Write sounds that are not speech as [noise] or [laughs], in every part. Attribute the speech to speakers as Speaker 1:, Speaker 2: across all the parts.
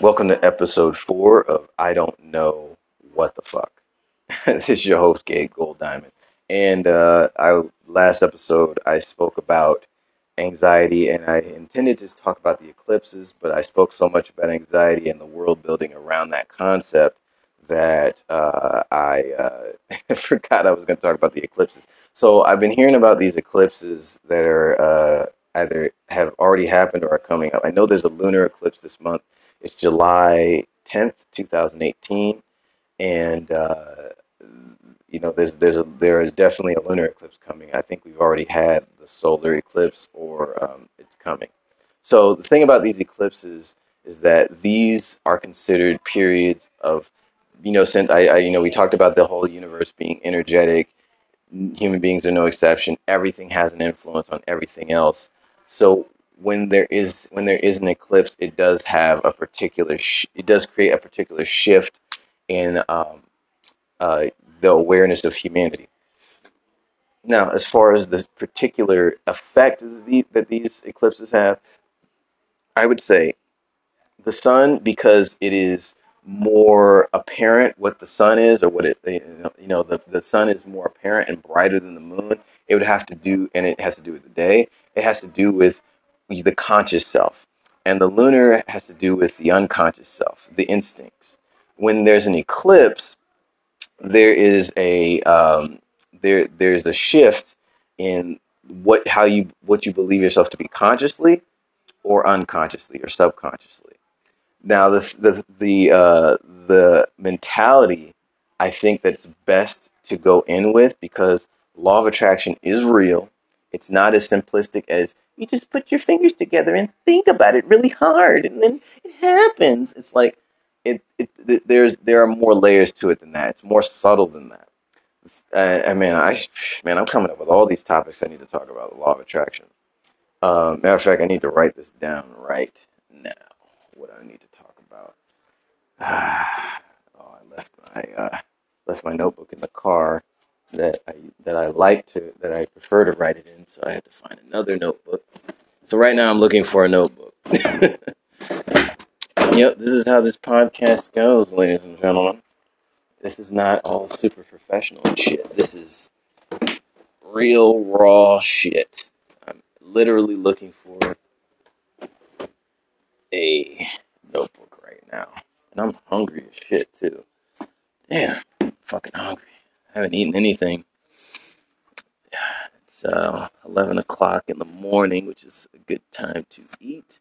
Speaker 1: Welcome to episode four of I Don't Know What the Fuck. [laughs] this is your host, Gabe Gold Diamond. And uh, I last episode I spoke about anxiety, and I intended to talk about the eclipses, but I spoke so much about anxiety and the world building around that concept that uh, I uh, [laughs] forgot I was going to talk about the eclipses. So I've been hearing about these eclipses that are uh, either have already happened or are coming up. I know there's a lunar eclipse this month. It's July 10th, 2018, and uh, you know there's there's a there is definitely a lunar eclipse coming. I think we've already had the solar eclipse, or um, it's coming. So the thing about these eclipses is that these are considered periods of you know, since I, I, you know, we talked about the whole universe being energetic, human beings are no exception. Everything has an influence on everything else. So when there is when there is an eclipse, it does have a particular sh- it does create a particular shift in um, uh, the awareness of humanity. Now, as far as the particular effect that, the, that these eclipses have, I would say the sun because it is more apparent what the sun is or what it you know the, the sun is more apparent and brighter than the moon it would have to do and it has to do with the day it has to do with the conscious self. And the lunar has to do with the unconscious self the instincts. When there's an eclipse there is a um, there there's a shift in what how you what you believe yourself to be consciously or unconsciously or subconsciously. Now, the the the uh, the mentality I think that's best to go in with because law of attraction is real. It's not as simplistic as you just put your fingers together and think about it really hard, and then it happens. It's like it, it, there's there are more layers to it than that. It's more subtle than that. Uh, I mean, I man, I'm coming up with all these topics I need to talk about the law of attraction. Um, matter of fact, I need to write this down right now what I need to talk about. [sighs] oh, I left my uh, left my notebook in the car that I that I like to that I prefer to write it in, so I had to find another notebook. So right now I'm looking for a notebook. [laughs] yep, this is how this podcast goes, ladies and gentlemen. This is not all super professional shit. This is real raw shit. I'm literally looking for a notebook right now. And I'm hungry as shit too. Damn, fucking hungry. I haven't eaten anything. It's uh, 11 o'clock in the morning, which is a good time to eat.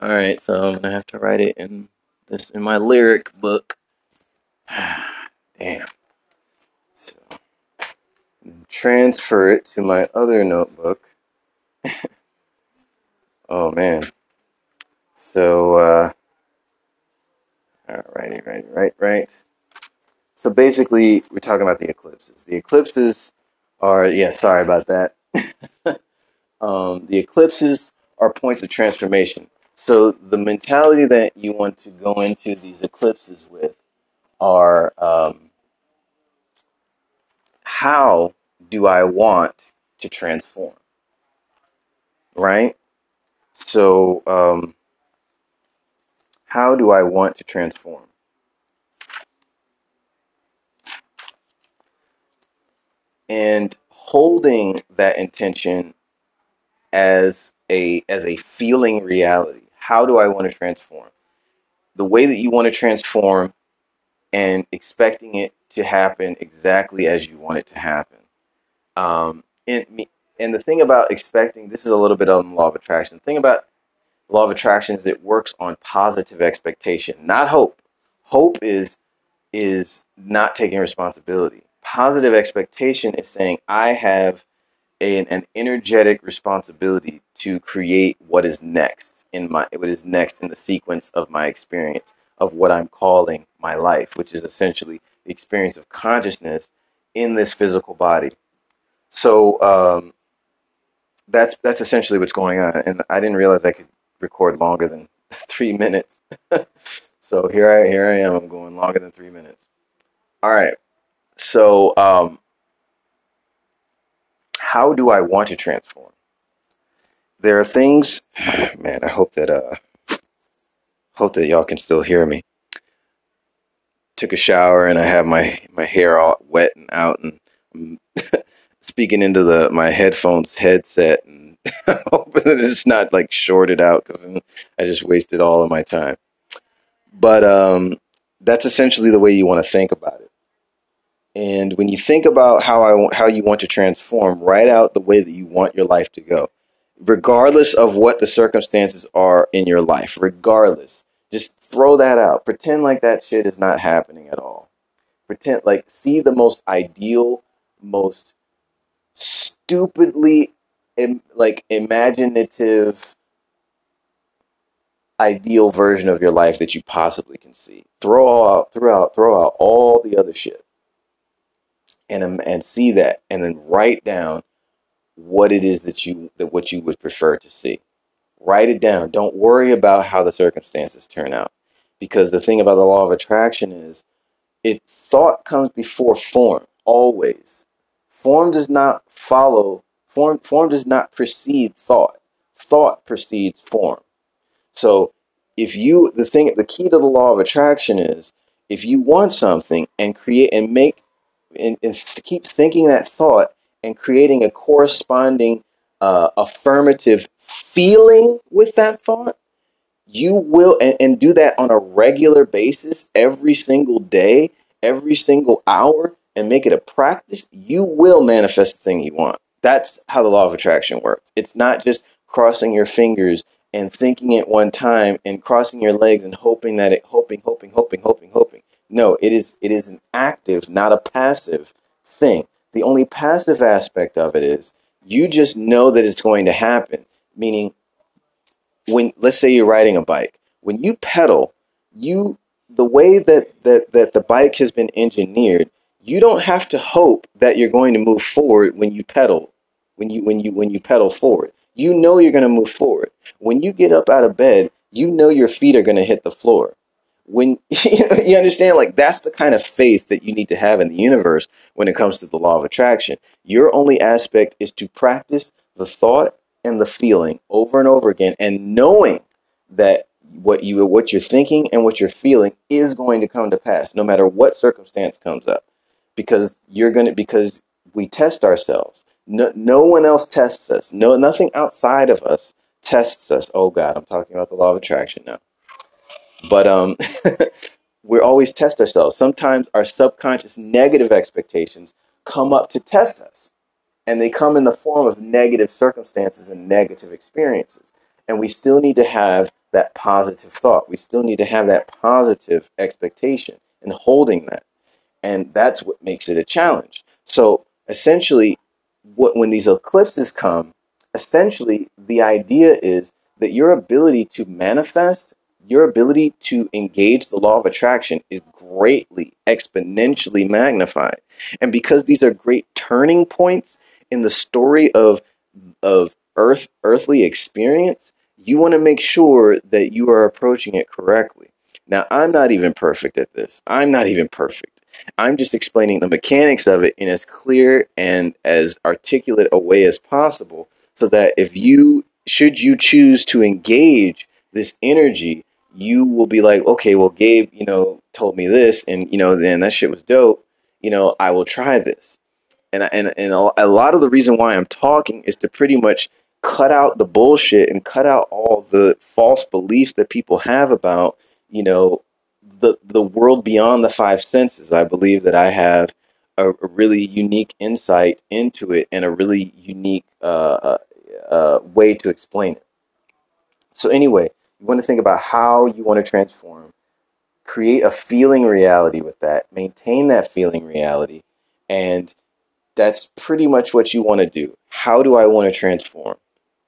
Speaker 1: All right, so I'm gonna have to write it in this in my lyric book. [sighs] Damn. So transfer it to my other notebook. [laughs] Oh man. So uh righty, right, right, right. So basically we're talking about the eclipses. The eclipses are yeah, sorry about that. [laughs] um, the eclipses are points of transformation. So the mentality that you want to go into these eclipses with are um, how do I want to transform? Right? So, um, how do I want to transform? And holding that intention as a as a feeling reality. How do I want to transform? The way that you want to transform and expecting it to happen exactly as you want it to happen. Um, and and the thing about expecting, this is a little bit on law of attraction. The thing about law of attraction is it works on positive expectation, not hope. Hope is is not taking responsibility. Positive expectation is saying I have an, an energetic responsibility to create what is next in my what is next in the sequence of my experience of what I'm calling my life, which is essentially the experience of consciousness in this physical body. So um, that's that's essentially what's going on. And I didn't realize I could record longer than [laughs] three minutes. [laughs] so here I here I am. I'm going longer than three minutes. All right. So um, how do I want to transform? There are things, [sighs] man. I hope that uh, hope that y'all can still hear me. Took a shower and I have my my hair all wet and out and I'm [laughs] speaking into the my headphones headset and [laughs] hoping that it's not like shorted out because I just wasted all of my time. But um, that's essentially the way you want to think about it. And when you think about how I how you want to transform, write out the way that you want your life to go, regardless of what the circumstances are in your life. Regardless, just throw that out. Pretend like that shit is not happening at all. Pretend like see the most ideal, most stupidly Im- like imaginative ideal version of your life that you possibly can see. Throw out, throw out, throw out all the other shit and um, and see that, and then write down what it is that you that what you would prefer to see. Write it down. Don't worry about how the circumstances turn out, because the thing about the law of attraction is, it thought comes before form always. Form does not follow form. Form does not precede thought. Thought precedes form. So if you the thing the key to the law of attraction is if you want something and create and make and, and keep thinking that thought and creating a corresponding uh, affirmative feeling with that thought, you will, and, and do that on a regular basis every single day, every single hour, and make it a practice, you will manifest the thing you want. That's how the law of attraction works. It's not just crossing your fingers and thinking it one time and crossing your legs and hoping that it hoping hoping hoping hoping hoping no it is it is an active not a passive thing the only passive aspect of it is you just know that it's going to happen meaning when let's say you're riding a bike when you pedal you the way that that that the bike has been engineered you don't have to hope that you're going to move forward when you pedal when you when you when you pedal forward you know you're going to move forward. When you get up out of bed, you know your feet are going to hit the floor. When [laughs] you understand, like that's the kind of faith that you need to have in the universe when it comes to the law of attraction. Your only aspect is to practice the thought and the feeling over and over again, and knowing that what you what you're thinking and what you're feeling is going to come to pass, no matter what circumstance comes up, because you're gonna because we test ourselves. No, no one else tests us. No, nothing outside of us tests us. Oh God, I'm talking about the law of attraction now. But um, [laughs] we always test ourselves. Sometimes our subconscious negative expectations come up to test us, and they come in the form of negative circumstances and negative experiences. And we still need to have that positive thought. We still need to have that positive expectation and holding that. And that's what makes it a challenge. So essentially, what, when these eclipses come, essentially the idea is that your ability to manifest, your ability to engage the law of attraction is greatly, exponentially magnified. And because these are great turning points in the story of, of earth, earthly experience, you want to make sure that you are approaching it correctly. Now, I'm not even perfect at this. I'm not even perfect. I'm just explaining the mechanics of it in as clear and as articulate a way as possible so that if you should you choose to engage this energy, you will be like, okay, well, Gabe, you know, told me this, and you know, then that shit was dope. You know, I will try this, and and and a lot of the reason why I'm talking is to pretty much cut out the bullshit and cut out all the false beliefs that people have about, you know, the the world beyond the five senses. I believe that I have a, a really unique insight into it and a really unique uh, uh, uh, way to explain it. So anyway, you want to think about how you want to transform, create a feeling reality with that, maintain that feeling reality, and that's pretty much what you want to do. How do I want to transform?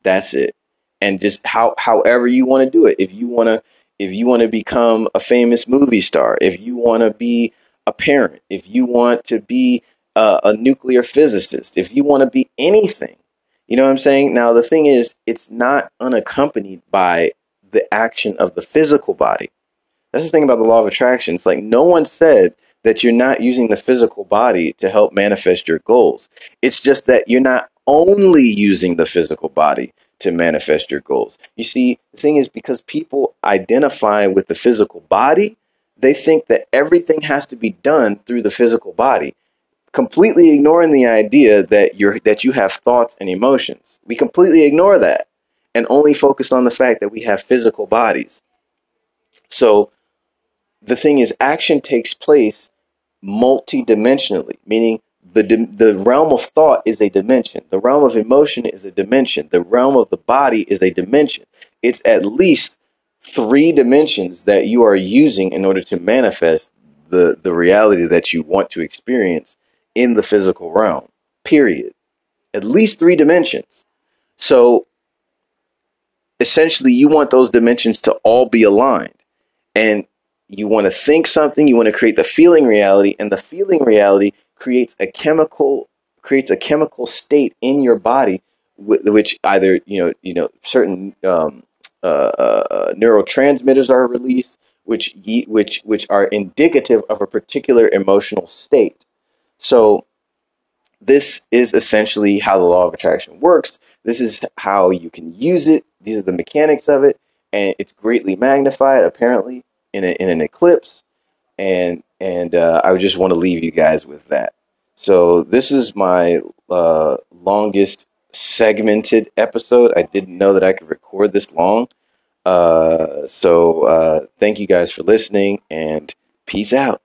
Speaker 1: That's it. And just how however you want to do it. If you want to if you want to become a famous movie star, if you want to be a parent, if you want to be a, a nuclear physicist, if you want to be anything, you know what I'm saying? Now, the thing is, it's not unaccompanied by the action of the physical body. That's the thing about the law of attraction. It's like no one said that you're not using the physical body to help manifest your goals. It's just that you're not only using the physical body to manifest your goals. You see, the thing is because people identify with the physical body, they think that everything has to be done through the physical body, completely ignoring the idea that you're that you have thoughts and emotions. We completely ignore that and only focus on the fact that we have physical bodies. So the thing is action takes place multidimensionally, meaning the the realm of thought is a dimension. The realm of emotion is a dimension. The realm of the body is a dimension. It's at least three dimensions that you are using in order to manifest the the reality that you want to experience in the physical realm. Period. At least three dimensions. So essentially you want those dimensions to all be aligned. And you want to think something, you want to create the feeling reality, and the feeling reality creates a chemical creates a chemical state in your body which either you know you know certain um, uh, uh, neurotransmitters are released which which which are indicative of a particular emotional state. So this is essentially how the law of attraction works. This is how you can use it these are the mechanics of it and it's greatly magnified apparently in, a, in an eclipse and and uh, I just want to leave you guys with that. So this is my uh, longest segmented episode. I didn't know that I could record this long. Uh, so uh, thank you guys for listening and peace out.